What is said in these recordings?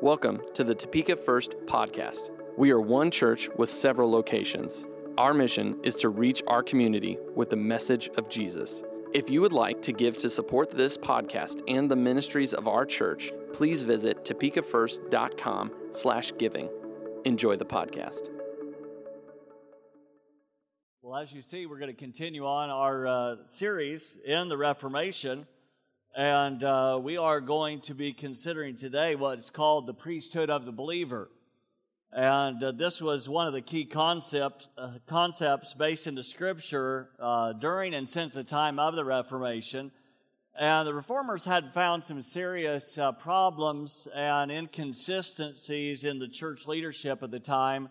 Welcome to the Topeka First podcast. We are one church with several locations. Our mission is to reach our community with the message of Jesus. If you would like to give to support this podcast and the ministries of our church, please visit topekafirst.com slash giving. Enjoy the podcast. Well, as you see, we're going to continue on our uh, series in the Reformation. And uh, we are going to be considering today what's called the priesthood of the believer. And uh, this was one of the key concepts, uh, concepts based in the scripture uh, during and since the time of the Reformation. And the reformers had found some serious uh, problems and inconsistencies in the church leadership at the time.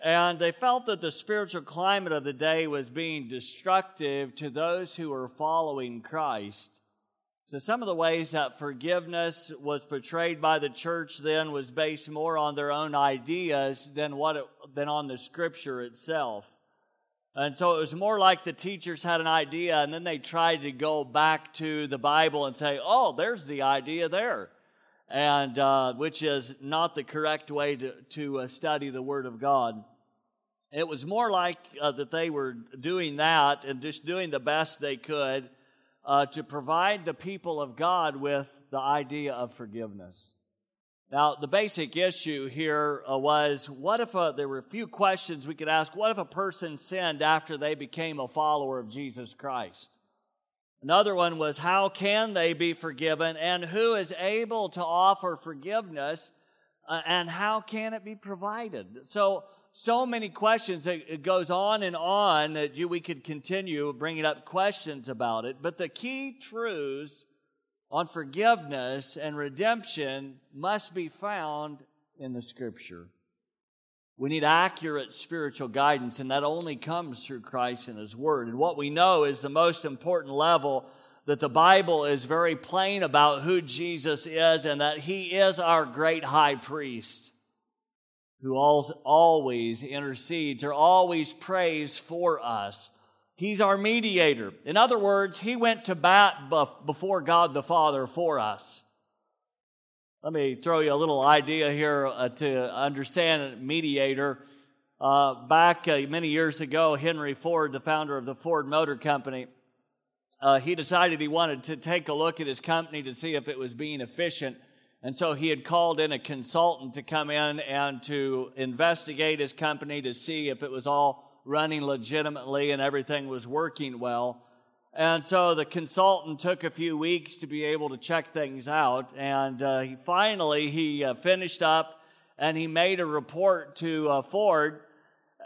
And they felt that the spiritual climate of the day was being destructive to those who were following Christ. So some of the ways that forgiveness was portrayed by the church then was based more on their own ideas than what it, than on the scripture itself. And so it was more like the teachers had an idea and then they tried to go back to the Bible and say, oh, there's the idea there. And, uh, which is not the correct way to, to uh, study the Word of God. It was more like uh, that they were doing that and just doing the best they could uh, to provide the people of God with the idea of forgiveness. Now, the basic issue here uh, was what if a, uh, there were a few questions we could ask. What if a person sinned after they became a follower of Jesus Christ? Another one was how can they be forgiven and who is able to offer forgiveness uh, and how can it be provided? So, so many questions. It goes on and on that we could continue bringing up questions about it. But the key truths on forgiveness and redemption must be found in the scripture. We need accurate spiritual guidance, and that only comes through Christ and His Word. And what we know is the most important level that the Bible is very plain about who Jesus is and that He is our great high priest who always intercedes or always prays for us. He's our mediator. In other words, he went to bat before God the Father for us. Let me throw you a little idea here uh, to understand a mediator. Uh, back uh, many years ago, Henry Ford, the founder of the Ford Motor Company, uh, he decided he wanted to take a look at his company to see if it was being efficient and so he had called in a consultant to come in and to investigate his company to see if it was all running legitimately and everything was working well. And so the consultant took a few weeks to be able to check things out. And uh, he, finally, he uh, finished up and he made a report to uh, Ford.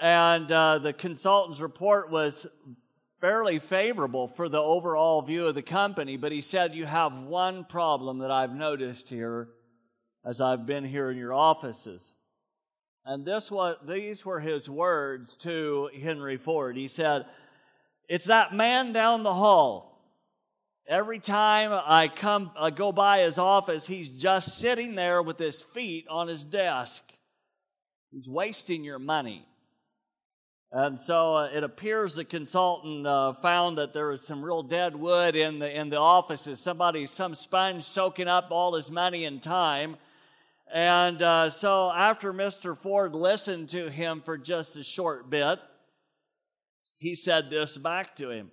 And uh, the consultant's report was fairly favorable for the overall view of the company, but he said, You have one problem that I've noticed here as I've been here in your offices. And this was, these were his words to Henry Ford. He said, It's that man down the hall. Every time I come, I go by his office, he's just sitting there with his feet on his desk. He's wasting your money. And so uh, it appears the consultant uh, found that there was some real dead wood in the in the offices. Somebody, some sponge soaking up all his money and time. And uh, so after Mr. Ford listened to him for just a short bit, he said this back to him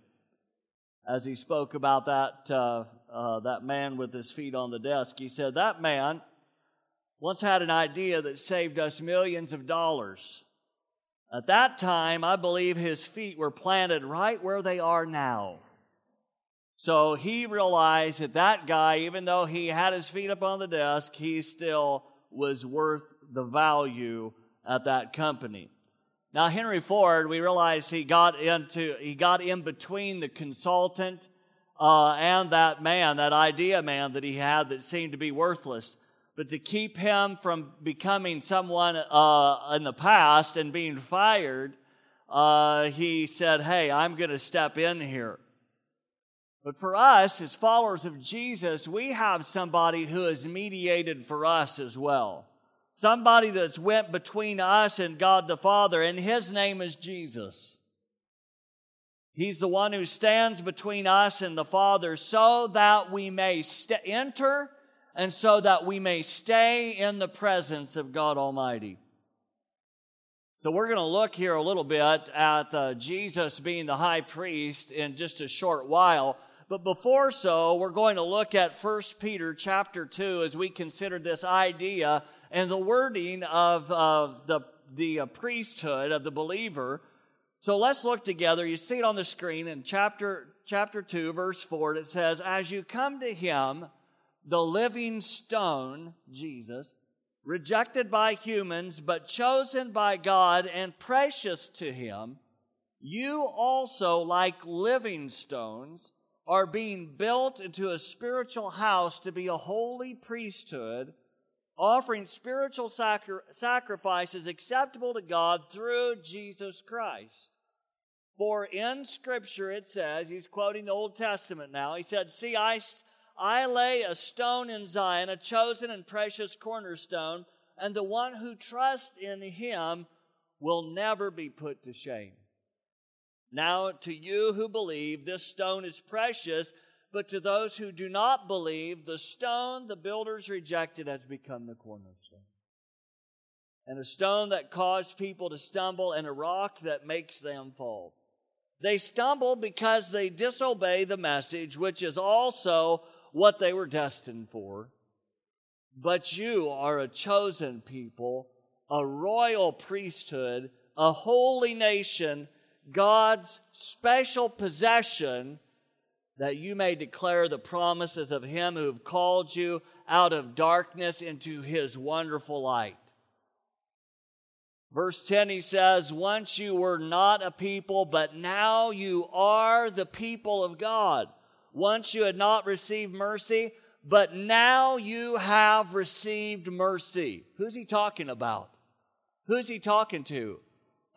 as he spoke about that uh, uh, that man with his feet on the desk. He said that man once had an idea that saved us millions of dollars. At that time, I believe his feet were planted right where they are now. So he realized that that guy, even though he had his feet up on the desk, he still was worth the value at that company. Now, Henry Ford, we realize he got into, he got in between the consultant uh, and that man, that idea man that he had that seemed to be worthless but to keep him from becoming someone uh, in the past and being fired, uh, he said, Hey, I'm going to step in here. But for us, as followers of Jesus, we have somebody who has mediated for us as well. Somebody that's went between us and God the Father, and his name is Jesus. He's the one who stands between us and the Father so that we may st- enter and so that we may stay in the presence of God Almighty. So we're going to look here a little bit at uh, Jesus being the high priest in just a short while. But before so, we're going to look at 1 Peter chapter 2 as we consider this idea and the wording of uh, the, the uh, priesthood of the believer. So let's look together. You see it on the screen in chapter, chapter 2, verse 4. It says, As you come to him, the living stone, Jesus, rejected by humans, but chosen by God and precious to Him, you also, like living stones, are being built into a spiritual house to be a holy priesthood, offering spiritual sacri- sacrifices acceptable to God through Jesus Christ. For in Scripture it says, he's quoting the Old Testament now, he said, See, I I lay a stone in Zion, a chosen and precious cornerstone, and the one who trusts in him will never be put to shame. Now, to you who believe, this stone is precious, but to those who do not believe, the stone the builders rejected has become the cornerstone. And a stone that caused people to stumble, and a rock that makes them fall. They stumble because they disobey the message, which is also what they were destined for. But you are a chosen people, a royal priesthood, a holy nation, God's special possession, that you may declare the promises of Him who have called you out of darkness into His wonderful light. Verse 10, he says, Once you were not a people, but now you are the people of God. Once you had not received mercy, but now you have received mercy. Who's he talking about? Who's he talking to?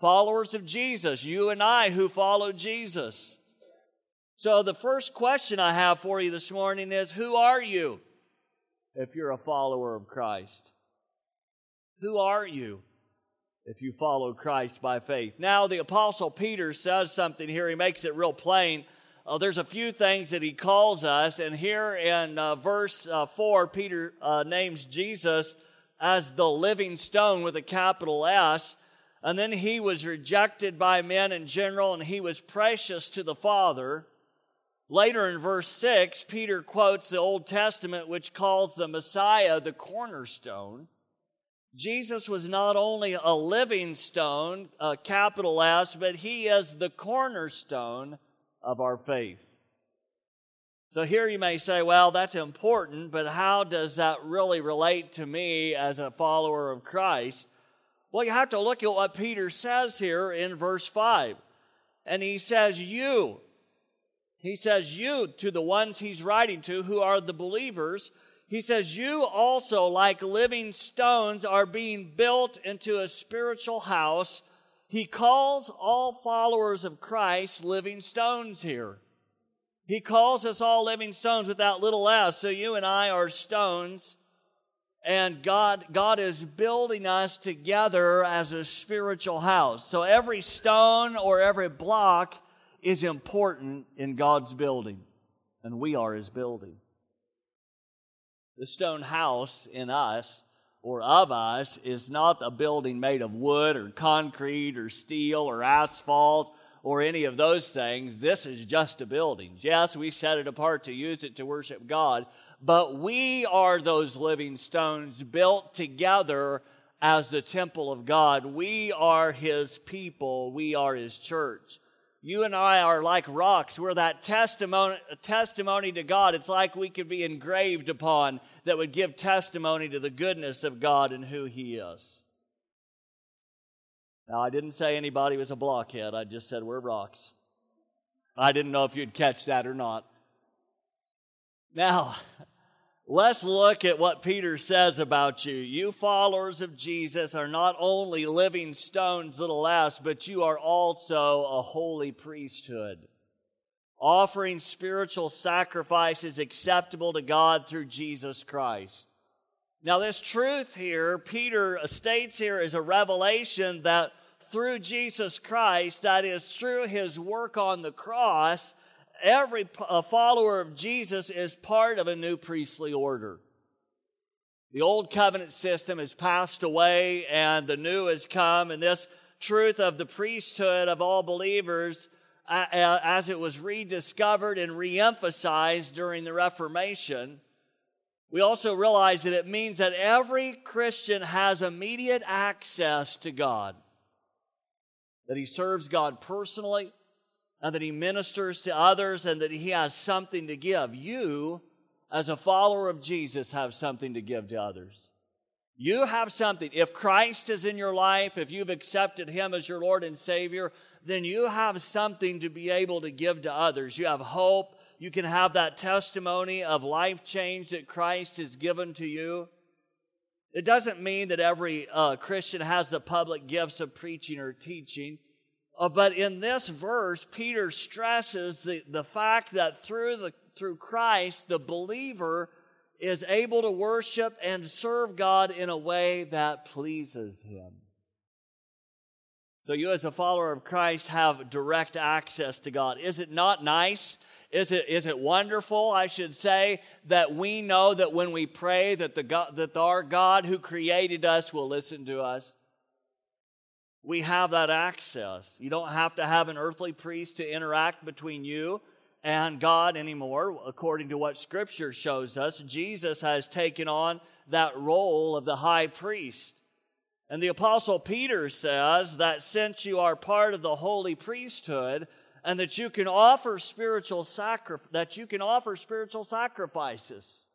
Followers of Jesus, you and I who follow Jesus. So the first question I have for you this morning is Who are you if you're a follower of Christ? Who are you if you follow Christ by faith? Now, the Apostle Peter says something here. He makes it real plain uh, there's a few things that he calls us, and here in uh, verse uh, 4, Peter uh, names Jesus as the living stone with a capital S. And then he was rejected by men in general, and he was precious to the Father. Later in verse 6, Peter quotes the Old Testament, which calls the Messiah the cornerstone. Jesus was not only a living stone, a capital S, but he is the cornerstone of our faith. So here you may say, well, that's important, but how does that really relate to me as a follower of Christ? Well, you have to look at what Peter says here in verse 5. And he says, You. He says, You to the ones he's writing to who are the believers. He says, You also, like living stones, are being built into a spiritual house he calls all followers of Christ living stones here. He calls us all living stones without little s. So you and I are stones. And God, God is building us together as a spiritual house. So every stone or every block is important in God's building. And we are his building. The stone house in us or of us is not a building made of wood or concrete or steel or asphalt or any of those things. This is just a building. Yes, we set it apart to use it to worship God, but we are those living stones built together as the temple of God. We are His people. We are His church. You and I are like rocks. We're that testimony, testimony to God. It's like we could be engraved upon that would give testimony to the goodness of God and who He is. Now, I didn't say anybody was a blockhead. I just said we're rocks. I didn't know if you'd catch that or not. Now, let's look at what Peter says about you. You followers of Jesus are not only living stones that'll last, but you are also a holy priesthood offering spiritual sacrifices acceptable to God through Jesus Christ. Now, this truth here, Peter states here, is a revelation that through Jesus Christ, that is through his work on the cross, every follower of Jesus is part of a new priestly order. The old covenant system has passed away and the new has come, and this truth of the priesthood of all believers, as it was rediscovered and reemphasized during the Reformation, we also realize that it means that every Christian has immediate access to God, that he serves God personally, and that he ministers to others, and that he has something to give. You, as a follower of Jesus, have something to give to others. You have something. If Christ is in your life, if you've accepted Him as your Lord and Savior, then you have something to be able to give to others. You have hope. You can have that testimony of life change that Christ has given to you. It doesn't mean that every uh, Christian has the public gifts of preaching or teaching. Uh, but in this verse, Peter stresses the, the fact that through the, through Christ, the believer is able to worship and serve God in a way that pleases Him. So, you as a follower of Christ have direct access to God. Is it not nice? Is it, is it wonderful, I should say, that we know that when we pray that, the God, that our God who created us will listen to us? We have that access. You don't have to have an earthly priest to interact between you and God anymore, according to what Scripture shows us. Jesus has taken on that role of the high priest. And the Apostle Peter says that since you are part of the holy priesthood, and that you can offer spiritual sacri- that you can offer spiritual sacrifices.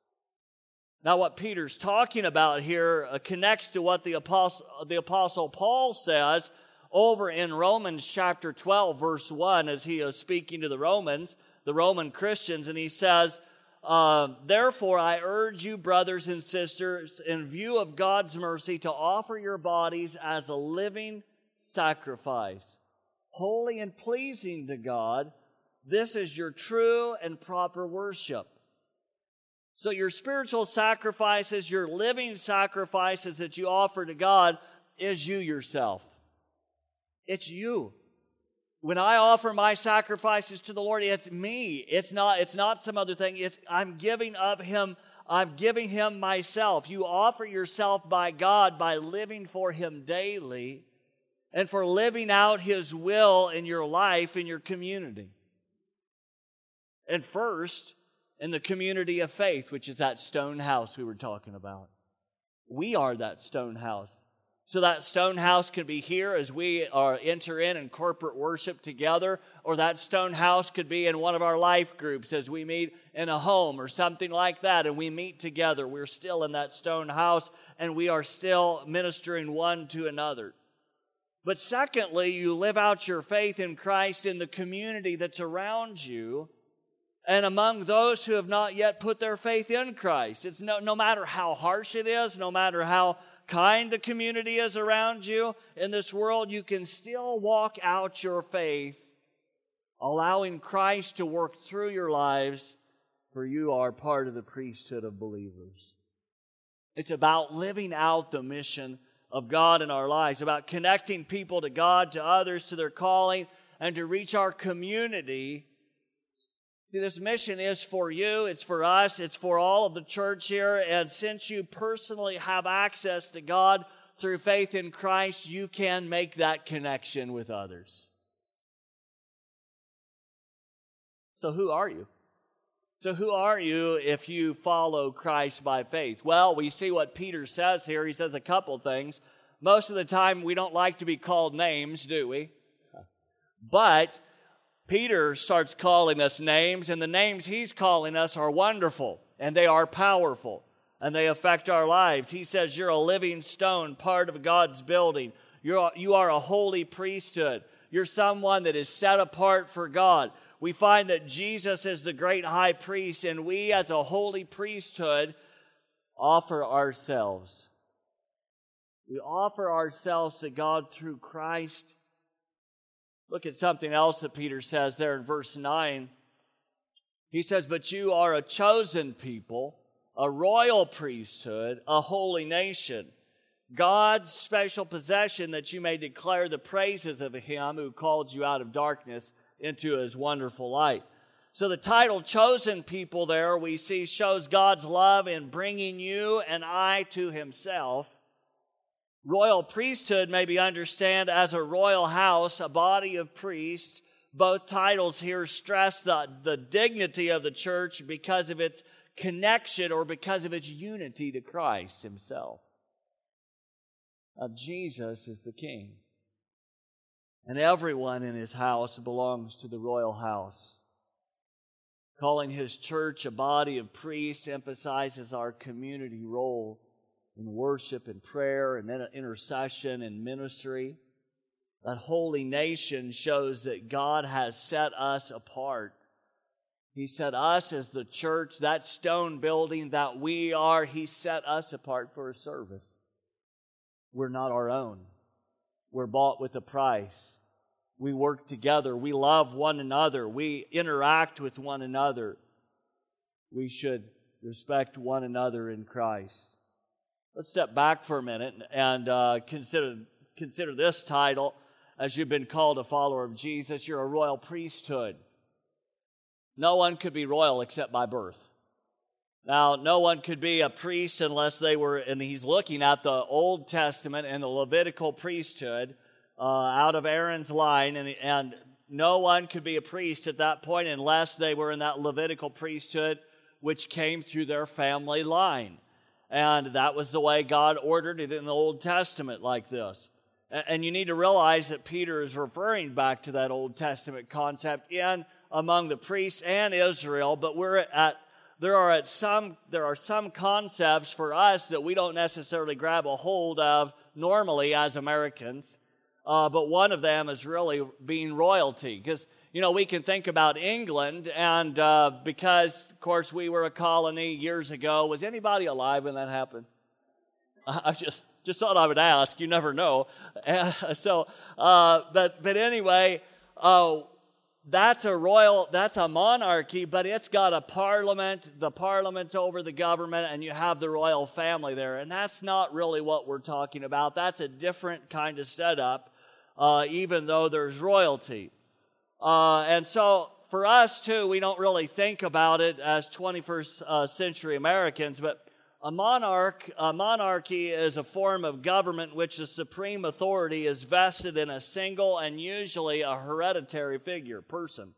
Now, what Peter's talking about here uh, connects to what the apostle, the apostle Paul says over in Romans chapter 12, verse 1, as he is speaking to the Romans the Roman Christians, and he says, uh, Therefore, I urge you, brothers and sisters, in view of God's mercy, to offer your bodies as a living sacrifice, holy and pleasing to God. This is your true and proper worship. So, your spiritual sacrifices, your living sacrifices that you offer to God, is you yourself. It's you when I offer my sacrifices to the Lord, it's me. It's not, it's not some other thing. It's, I'm giving of Him, I'm giving Him myself. You offer yourself by God by living for Him daily and for living out His will in your life, in your community. And first, in the community of faith, which is that stone house we were talking about. We are that stone house. So that stone house could be here as we are enter in and corporate worship together, or that stone house could be in one of our life groups as we meet in a home or something like that, and we meet together. We're still in that stone house and we are still ministering one to another. But secondly, you live out your faith in Christ in the community that's around you and among those who have not yet put their faith in Christ. It's no, no matter how harsh it is, no matter how kind the community is around you in this world, you can still walk out your faith, allowing Christ to work through your lives, for you are part of the priesthood of believers. It's about living out the mission of God in our lives, about connecting people to God, to others, to their calling, and to reach our community See, this mission is for you, it's for us, it's for all of the church here. And since you personally have access to God through faith in Christ, you can make that connection with others. So, who are you? So, who are you if you follow Christ by faith? Well, we see what Peter says here. He says a couple things. Most of the time, we don't like to be called names, do we? But Peter starts calling us names, and the names he's calling us are wonderful and they are powerful and they affect our lives. He says, You're a living stone, part of God's building. You're, you are a holy priesthood. You're someone that is set apart for God. We find that Jesus is the great high priest, and we, as a holy priesthood, offer ourselves. We offer ourselves to God through Christ Look at something else that Peter says there in verse 9. He says, But you are a chosen people, a royal priesthood, a holy nation, God's special possession that you may declare the praises of him who called you out of darkness into his wonderful light. So the title chosen people there we see shows God's love in bringing you and I to himself. Royal priesthood may be understood as a royal house, a body of priests. Both titles here stress the, the dignity of the church because of its connection or because of its unity to Christ himself. Of Jesus is the king. And everyone in his house belongs to the royal house. Calling his church a body of priests emphasizes our community role in worship and prayer and intercession and ministry. That holy nation shows that God has set us apart. He set us as the church, that stone building that we are, He set us apart for a service. We're not our own. We're bought with a price. We work together. We love one another. We interact with one another. We should respect one another in Christ. Let's step back for a minute and uh, consider, consider this title as you've been called a follower of Jesus. You're a royal priesthood. No one could be royal except by birth. Now, no one could be a priest unless they were, and he's looking at the Old Testament and the Levitical priesthood uh, out of Aaron's line, and, and no one could be a priest at that point unless they were in that Levitical priesthood which came through their family line. And that was the way God ordered it in the Old Testament, like this. And you need to realize that Peter is referring back to that Old Testament concept in among the priests and Israel, but we're at there are at some there are some concepts for us that we don't necessarily grab a hold of normally as Americans. Uh, but one of them is really being royalty. Because, you know, we can think about England, and uh, because, of course, we were a colony years ago, was anybody alive when that happened? I just just thought I would ask. You never know. Uh, so, but but anyway, uh, that's a royal, that's a monarchy, but it's got a parliament. The parliament's over the government, and you have the royal family there. And that's not really what we're talking about. That's a different kind of setup, uh, even though there's royalty. Uh, and so for us too, we don't really think about it as 21st uh, century Americans, but a monarch, a monarchy is a form of government which the supreme authority is vested in a single and usually a hereditary figure, person,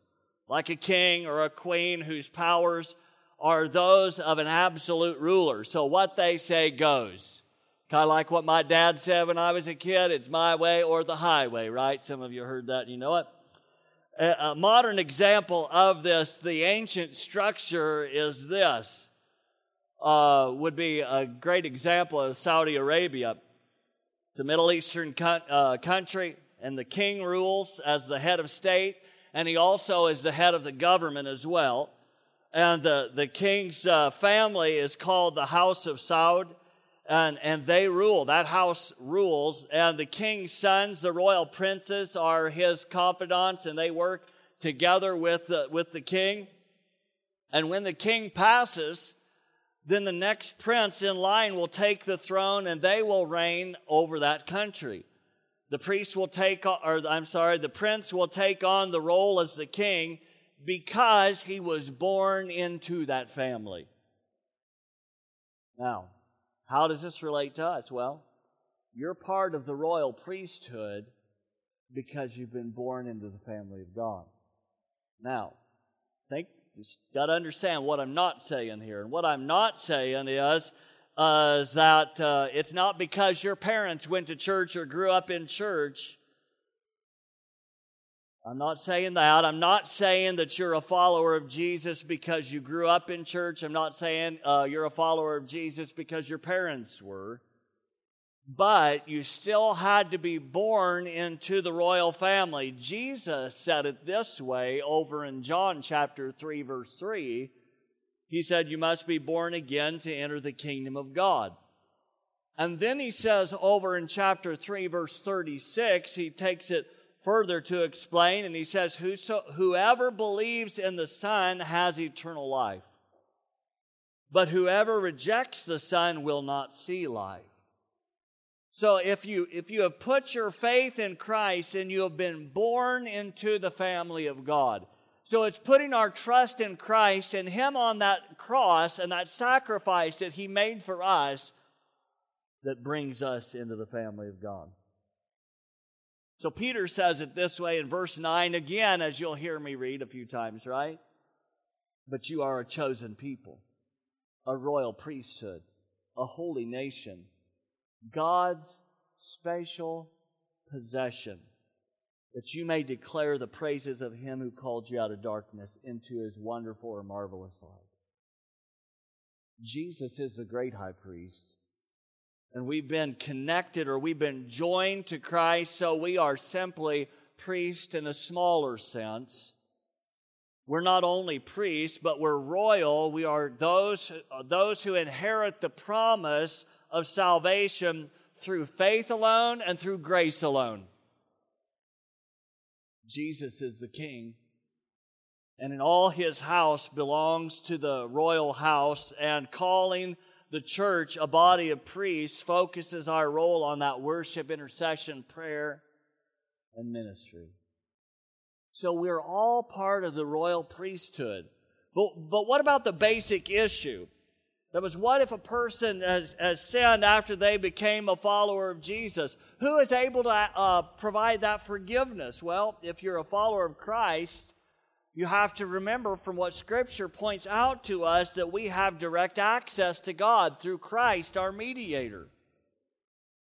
like a king or a queen whose powers are those of an absolute ruler. So what they say goes. Kind of like what my dad said when I was a kid, it's my way or the highway, right? Some of you heard that, you know it. A modern example of this, the ancient structure is this uh, would be a great example of Saudi Arabia. It's a Middle Eastern uh, country, and the king rules as the head of state, and he also is the head of the government as well. And the, the king's uh, family is called the House of Saud, and, and they rule. That house rules, and the king's sons, the royal princes, are his confidants, and they work together with the, with the king. And when the king passes, then the next prince in line will take the throne and they will reign over that country. The priest will take, or I'm sorry, the prince will take on the role as the king because he was born into that family. Now, how does this relate to us? Well, you're part of the royal priesthood because you've been born into the family of God. Now, think you've got to understand what I'm not saying here. And what I'm not saying is, uh, is that uh, it's not because your parents went to church or grew up in church. I'm not saying that. I'm not saying that you're a follower of Jesus because you grew up in church. I'm not saying uh, you're a follower of Jesus because your parents were but you still had to be born into the royal family. Jesus said it this way over in John chapter 3, verse 3. He said, You must be born again to enter the kingdom of God. And then he says over in chapter 3, verse 36, he takes it further to explain, and he says, Whoever believes in the Son has eternal life. But whoever rejects the Son will not see life. So if you if you have put your faith in Christ and you have been born into the family of God, So it's putting our trust in Christ and Him on that cross and that sacrifice that He made for us that brings us into the family of God. So Peter says it this way in verse 9 again, as you'll hear me read a few times, right? But you are a chosen people, a royal priesthood, a holy nation, God's special possession, that you may declare the praises of him who called you out of darkness into his wonderful or marvelous light. Jesus is the great high priest and we've been connected or we've been joined to Christ, so we are simply priests in a smaller sense. We're not only priests, but we're royal. We are those, those who inherit the promise of salvation through faith alone and through grace alone. Jesus is the King. And in all his house belongs to the royal house, and calling the church, a body of priests, focuses our role on that worship, intercession, prayer, and ministry. So we're all part of the royal priesthood. But, but what about the basic issue? That was what if a person has, has sinned after they became a follower of Jesus? Who is able to uh, provide that forgiveness? Well, if you're a follower of Christ, you have to remember from what Scripture points out to us that we have direct access to God through Christ, our mediator.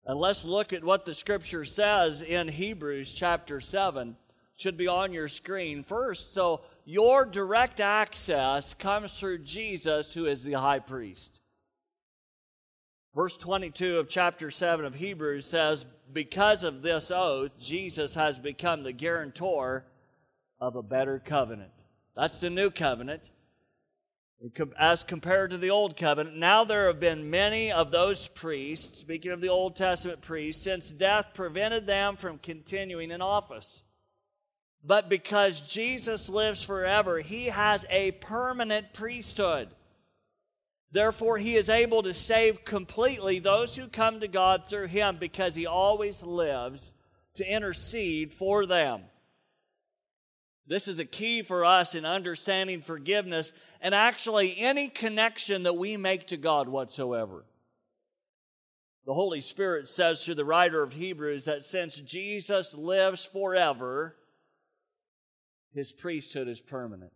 And let's look at what the Scripture says in Hebrews chapter 7. should be on your screen first. So, your direct access comes through Jesus, who is the high priest. Verse 22 of chapter 7 of Hebrews says, Because of this oath, Jesus has become the guarantor of a better covenant. That's the new covenant. As compared to the old covenant, now there have been many of those priests, speaking of the Old Testament priests, since death prevented them from continuing in office. But because Jesus lives forever, he has a permanent priesthood. Therefore, he is able to save completely those who come to God through him because he always lives to intercede for them. This is a key for us in understanding forgiveness and actually any connection that we make to God whatsoever. The Holy Spirit says to the writer of Hebrews that since Jesus lives forever, his priesthood is permanent.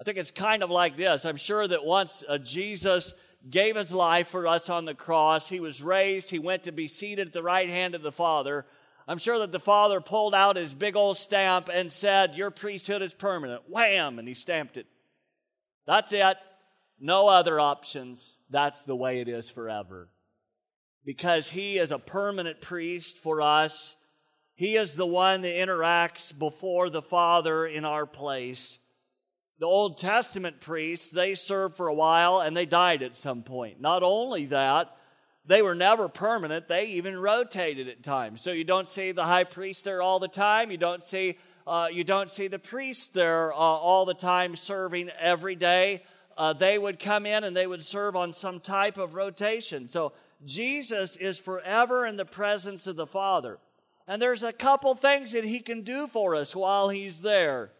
I think it's kind of like this. I'm sure that once uh, Jesus gave his life for us on the cross, he was raised, he went to be seated at the right hand of the Father. I'm sure that the father pulled out his big old stamp and said, Your priesthood is permanent. Wham! And he stamped it. That's it. No other options. That's the way it is forever. Because he is a permanent priest for us. He is the one that interacts before the Father in our place. The Old Testament priests, they served for a while and they died at some point. Not only that, they were never permanent. They even rotated at times. So you don't see the high priest there all the time. You don't see, uh, you don't see the priest there uh, all the time serving every day. Uh, they would come in and they would serve on some type of rotation. So Jesus is forever in the presence of the Father. And there's a couple things that he can do for us while he's there.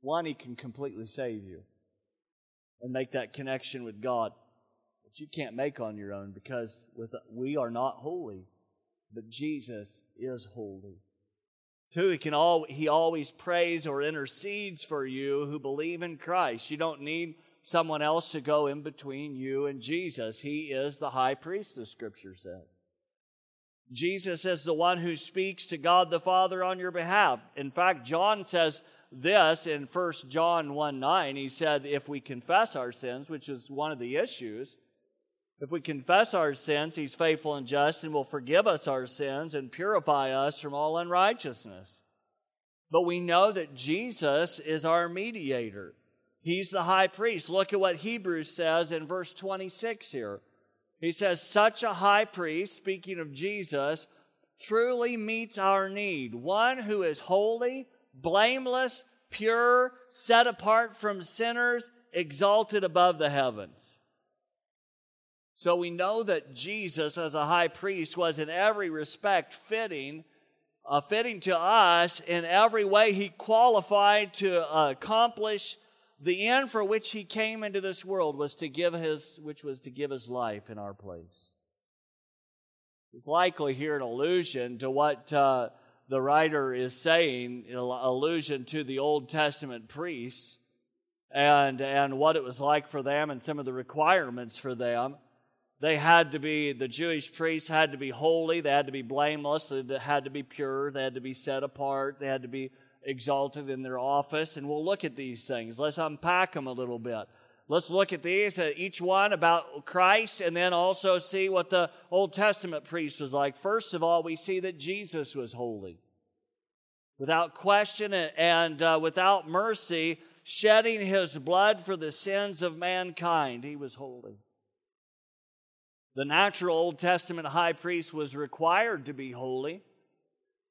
One, he can completely save you and make that connection with God that you can't make on your own because with, we are not holy, but Jesus is holy. Two, he can all, he always prays or intercedes for you who believe in Christ. You don't need someone else to go in between you and Jesus. He is the high priest, the scripture says. Jesus is the one who speaks to God the Father on your behalf. In fact, John says this in 1 John 1 9. He said, If we confess our sins, which is one of the issues, if we confess our sins, He's faithful and just and will forgive us our sins and purify us from all unrighteousness. But we know that Jesus is our mediator. He's the high priest. Look at what Hebrews says in verse 26 here. He says, Such a high priest, speaking of Jesus, truly meets our need. One who is holy, blameless, pure, set apart from sinners, exalted above the heavens. So we know that Jesus, as a high priest, was in every respect fitting uh, fitting to us in every way. He qualified to accomplish the end for which he came into this world was to give his, which was to give his life in our place. It's likely here an allusion to what uh, the writer is saying, an allusion to the Old Testament priests and, and what it was like for them and some of the requirements for them. They had to be, the Jewish priests had to be holy, they had to be blameless, they had to be pure, they had to be set apart, they had to be exalted in their office. And we'll look at these things. Let's unpack them a little bit. Let's look at these, uh, each one about Christ, and then also see what the Old Testament priest was like. First of all, we see that Jesus was holy. Without question and uh, without mercy, shedding his blood for the sins of mankind, he was holy. The natural Old Testament high priest was required to be holy.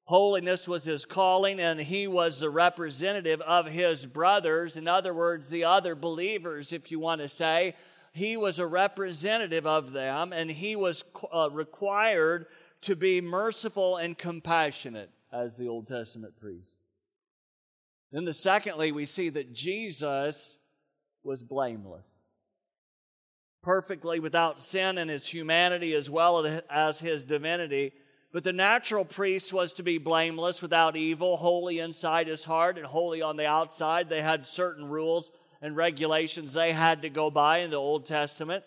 Holiness was his calling, and he was the representative of his brothers. In other words, the other believers, if you want to say. He was a representative of them, and he was uh, required to be merciful and compassionate as the Old Testament priest. Then, the secondly, we see that Jesus was blameless. Perfectly without sin in his humanity as well as his divinity but the natural priest was to be blameless, without evil, holy inside his heart and holy on the outside. They had certain rules and regulations they had to go by in the Old Testament.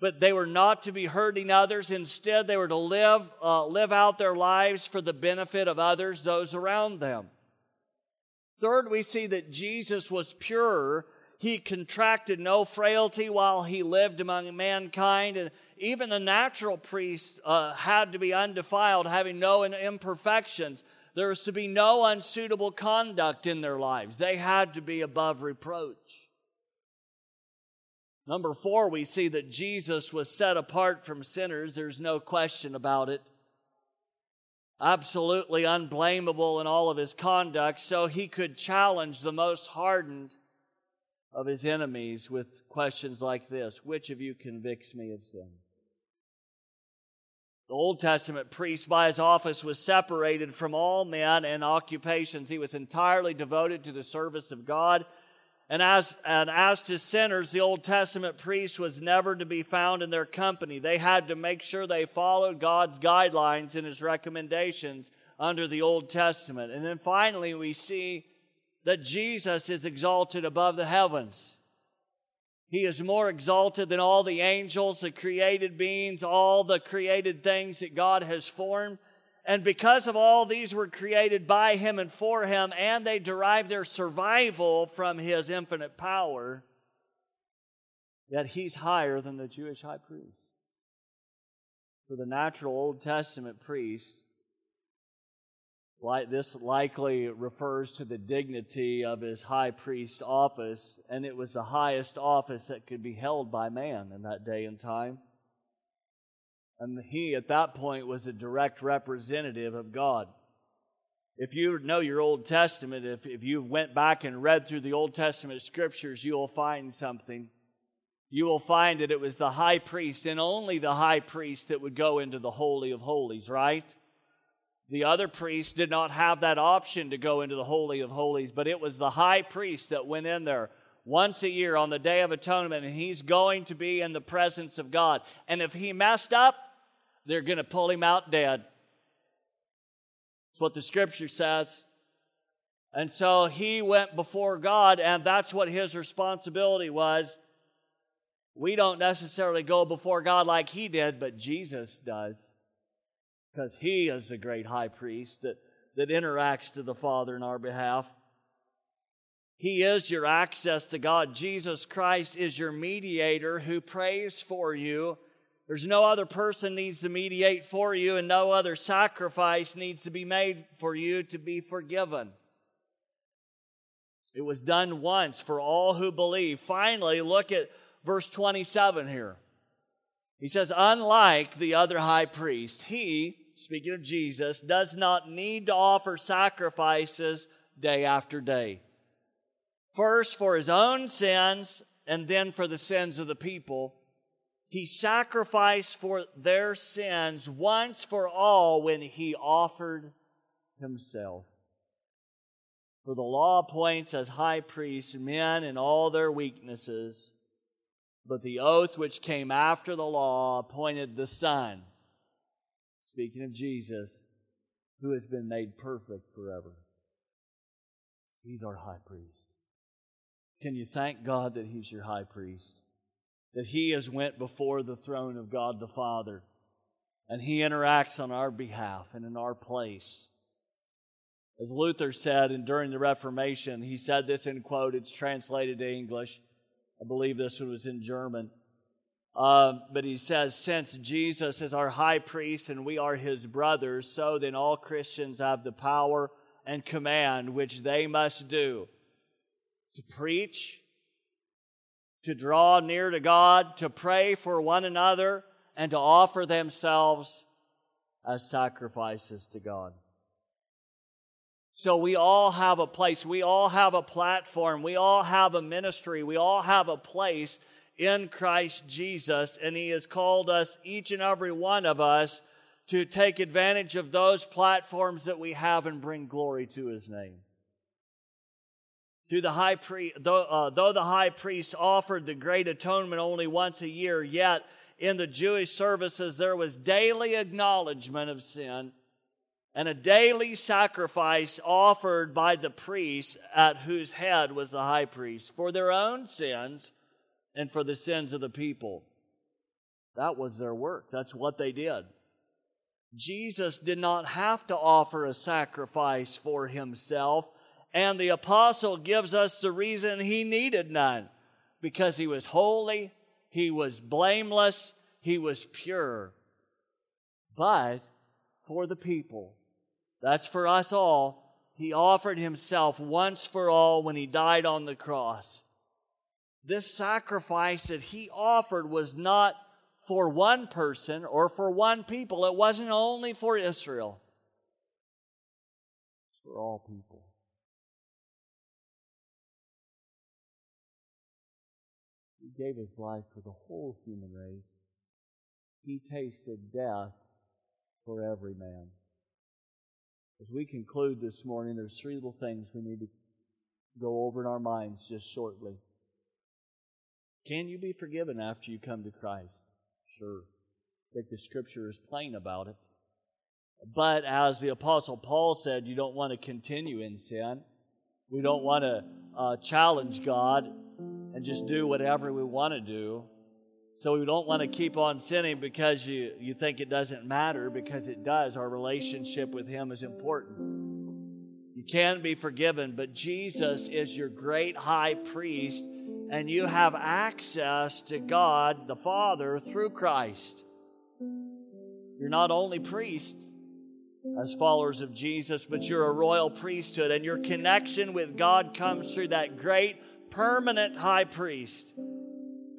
But they were not to be hurting others. Instead, they were to live, uh, live out their lives for the benefit of others, those around them. Third, we see that Jesus was pure. He contracted no frailty while he lived among mankind. And even the natural priests uh, had to be undefiled, having no imperfections. There was to be no unsuitable conduct in their lives. They had to be above reproach. Number four, we see that Jesus was set apart from sinners. There's no question about it. Absolutely unblameable in all of his conduct, so he could challenge the most hardened of his enemies with questions like this Which of you convicts me of sin? The Old Testament priest, by his office, was separated from all men and occupations. He was entirely devoted to the service of God. And as, and as to sinners, the Old Testament priest was never to be found in their company. They had to make sure they followed God's guidelines and his recommendations under the Old Testament. And then finally, we see that Jesus is exalted above the heavens. He is more exalted than all the angels, the created beings, all the created things that God has formed. And because of all these were created by Him and for Him, and they derive their survival from His infinite power, yet He's higher than the Jewish high priest. For the natural Old Testament priest, this likely refers to the dignity of his high priest office, and it was the highest office that could be held by man in that day and time. And he, at that point, was a direct representative of God. If you know your Old Testament, if, if you went back and read through the Old Testament scriptures, you will find something. You will find that it was the high priest and only the high priest that would go into the Holy of Holies, right? The other priests did not have that option to go into the Holy of Holies, but it was the high priest that went in there once a year on the Day of Atonement, and he's going to be in the presence of God. And if he messed up, they're going to pull him out dead. That's what the scripture says. And so he went before God, and that's what his responsibility was. We don't necessarily go before God like he did, but Jesus does because he is the great high priest that, that interacts to the Father in our behalf. He is your access to God. Jesus Christ is your mediator who prays for you. There's no other person needs to mediate for you and no other sacrifice needs to be made for you to be forgiven. It was done once for all who believe. Finally, look at verse 27 here. He says, unlike the other high priest, he, speaking of Jesus, does not need to offer sacrifices day after day. First for his own sins and then for the sins of the people. He sacrificed for their sins once for all when he offered himself. For the law appoints as high priests men in all their weaknesses, but the oath which came after the law appointed the Son, speaking of Jesus, who has been made perfect forever. He's our high priest. Can you thank God that He's your high priest? That He has went before the throne of God the Father and He interacts on our behalf and in our place. As Luther said and during the Reformation, he said this in quote, it's translated to English. I believe this one was in German. Uh, but he says, since Jesus is our high priest and we are his brothers, so then all Christians have the power and command which they must do to preach, to draw near to God, to pray for one another, and to offer themselves as sacrifices to God. So we all have a place. We all have a platform. We all have a ministry. We all have a place in Christ Jesus. And He has called us, each and every one of us, to take advantage of those platforms that we have and bring glory to His name. Through the high priest, though, uh, though the high priest offered the great atonement only once a year, yet in the Jewish services there was daily acknowledgement of sin and a daily sacrifice offered by the priests at whose head was the high priest for their own sins and for the sins of the people. That was their work. That's what they did. Jesus did not have to offer a sacrifice for himself, and the apostle gives us the reason he needed none because he was holy, he was blameless, he was pure. But for the people, that's for us all. He offered himself once for all when he died on the cross. This sacrifice that he offered was not for one person or for one people. It wasn't only for Israel. It's for all people. He gave his life for the whole human race. He tasted death for every man. As we conclude this morning, there's three little things we need to go over in our minds just shortly. Can you be forgiven after you come to Christ? Sure. I think the scripture is plain about it. But as the Apostle Paul said, you don't want to continue in sin. We don't want to uh, challenge God and just do whatever we want to do. So we don't want to keep on sinning because you, you think it doesn't matter, because it does. Our relationship with Him is important. You can be forgiven, but Jesus is your great high priest, and you have access to God the Father through Christ. You're not only priests as followers of Jesus, but you're a royal priesthood, and your connection with God comes through that great permanent high priest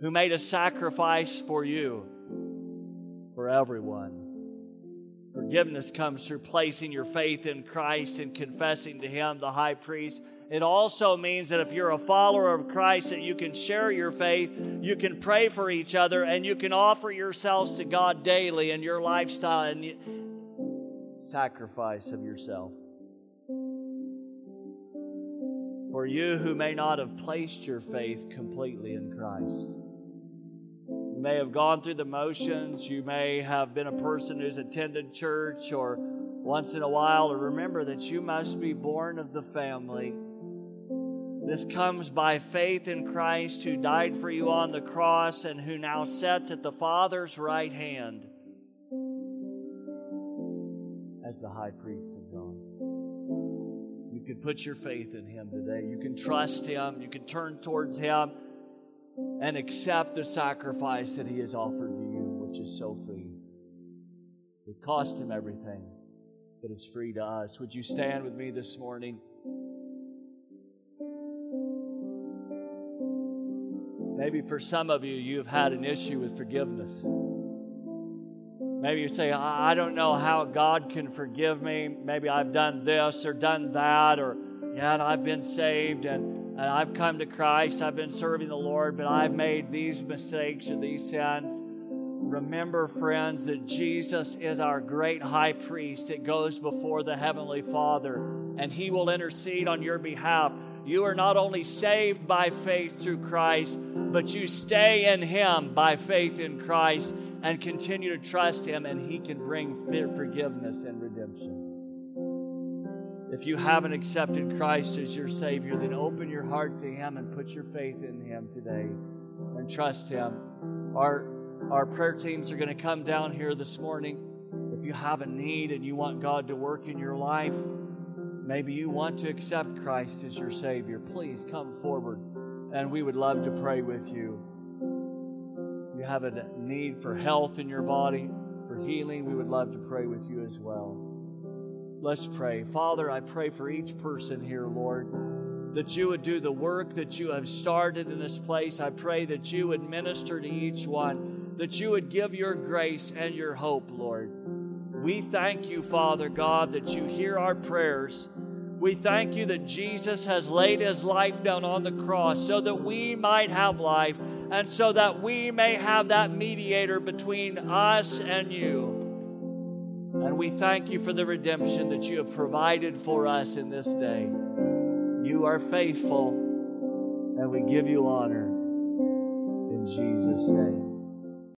who made a sacrifice for you, for everyone. Forgiveness comes through placing your faith in Christ and confessing to Him, the high priest. It also means that if you're a follower of Christ, that you can share your faith, you can pray for each other, and you can offer yourselves to God daily in your lifestyle and sacrifice of yourself. For you who may not have placed your faith completely in Christ. You may have gone through the motions. You may have been a person who's attended church or once in a while. Or remember that you must be born of the family. This comes by faith in Christ who died for you on the cross and who now sits at the Father's right hand as the high priest of God. You can put your faith in Him today. You can trust Him. You can turn towards Him and accept the sacrifice that He has offered to you, which is so free. It cost Him everything, but it's free to us. Would you stand with me this morning? Maybe for some of you, you've had an issue with forgiveness. Maybe you say, I don't know how God can forgive me. Maybe I've done this or done that, or yeah, I've been saved and and I've come to Christ, I've been serving the Lord, but I've made these mistakes or these sins. Remember, friends, that Jesus is our great high priest. It goes before the Heavenly Father, and He will intercede on your behalf. You are not only saved by faith through Christ, but you stay in Him by faith in Christ and continue to trust Him, and He can bring forgiveness and redemption. If you haven't accepted Christ as your Savior, then open your heart to Him and put your faith in Him today and trust Him. Our, our prayer teams are going to come down here this morning. If you have a need and you want God to work in your life, maybe you want to accept Christ as your Savior, please come forward and we would love to pray with you. If you have a need for health in your body, for healing, we would love to pray with you as well. Let's pray. Father, I pray for each person here, Lord, that you would do the work that you have started in this place. I pray that you would minister to each one, that you would give your grace and your hope, Lord. We thank you, Father God, that you hear our prayers. We thank you that Jesus has laid his life down on the cross so that we might have life and so that we may have that mediator between us and you. We thank you for the redemption that you have provided for us in this day. You are faithful, and we give you honor. In Jesus' name.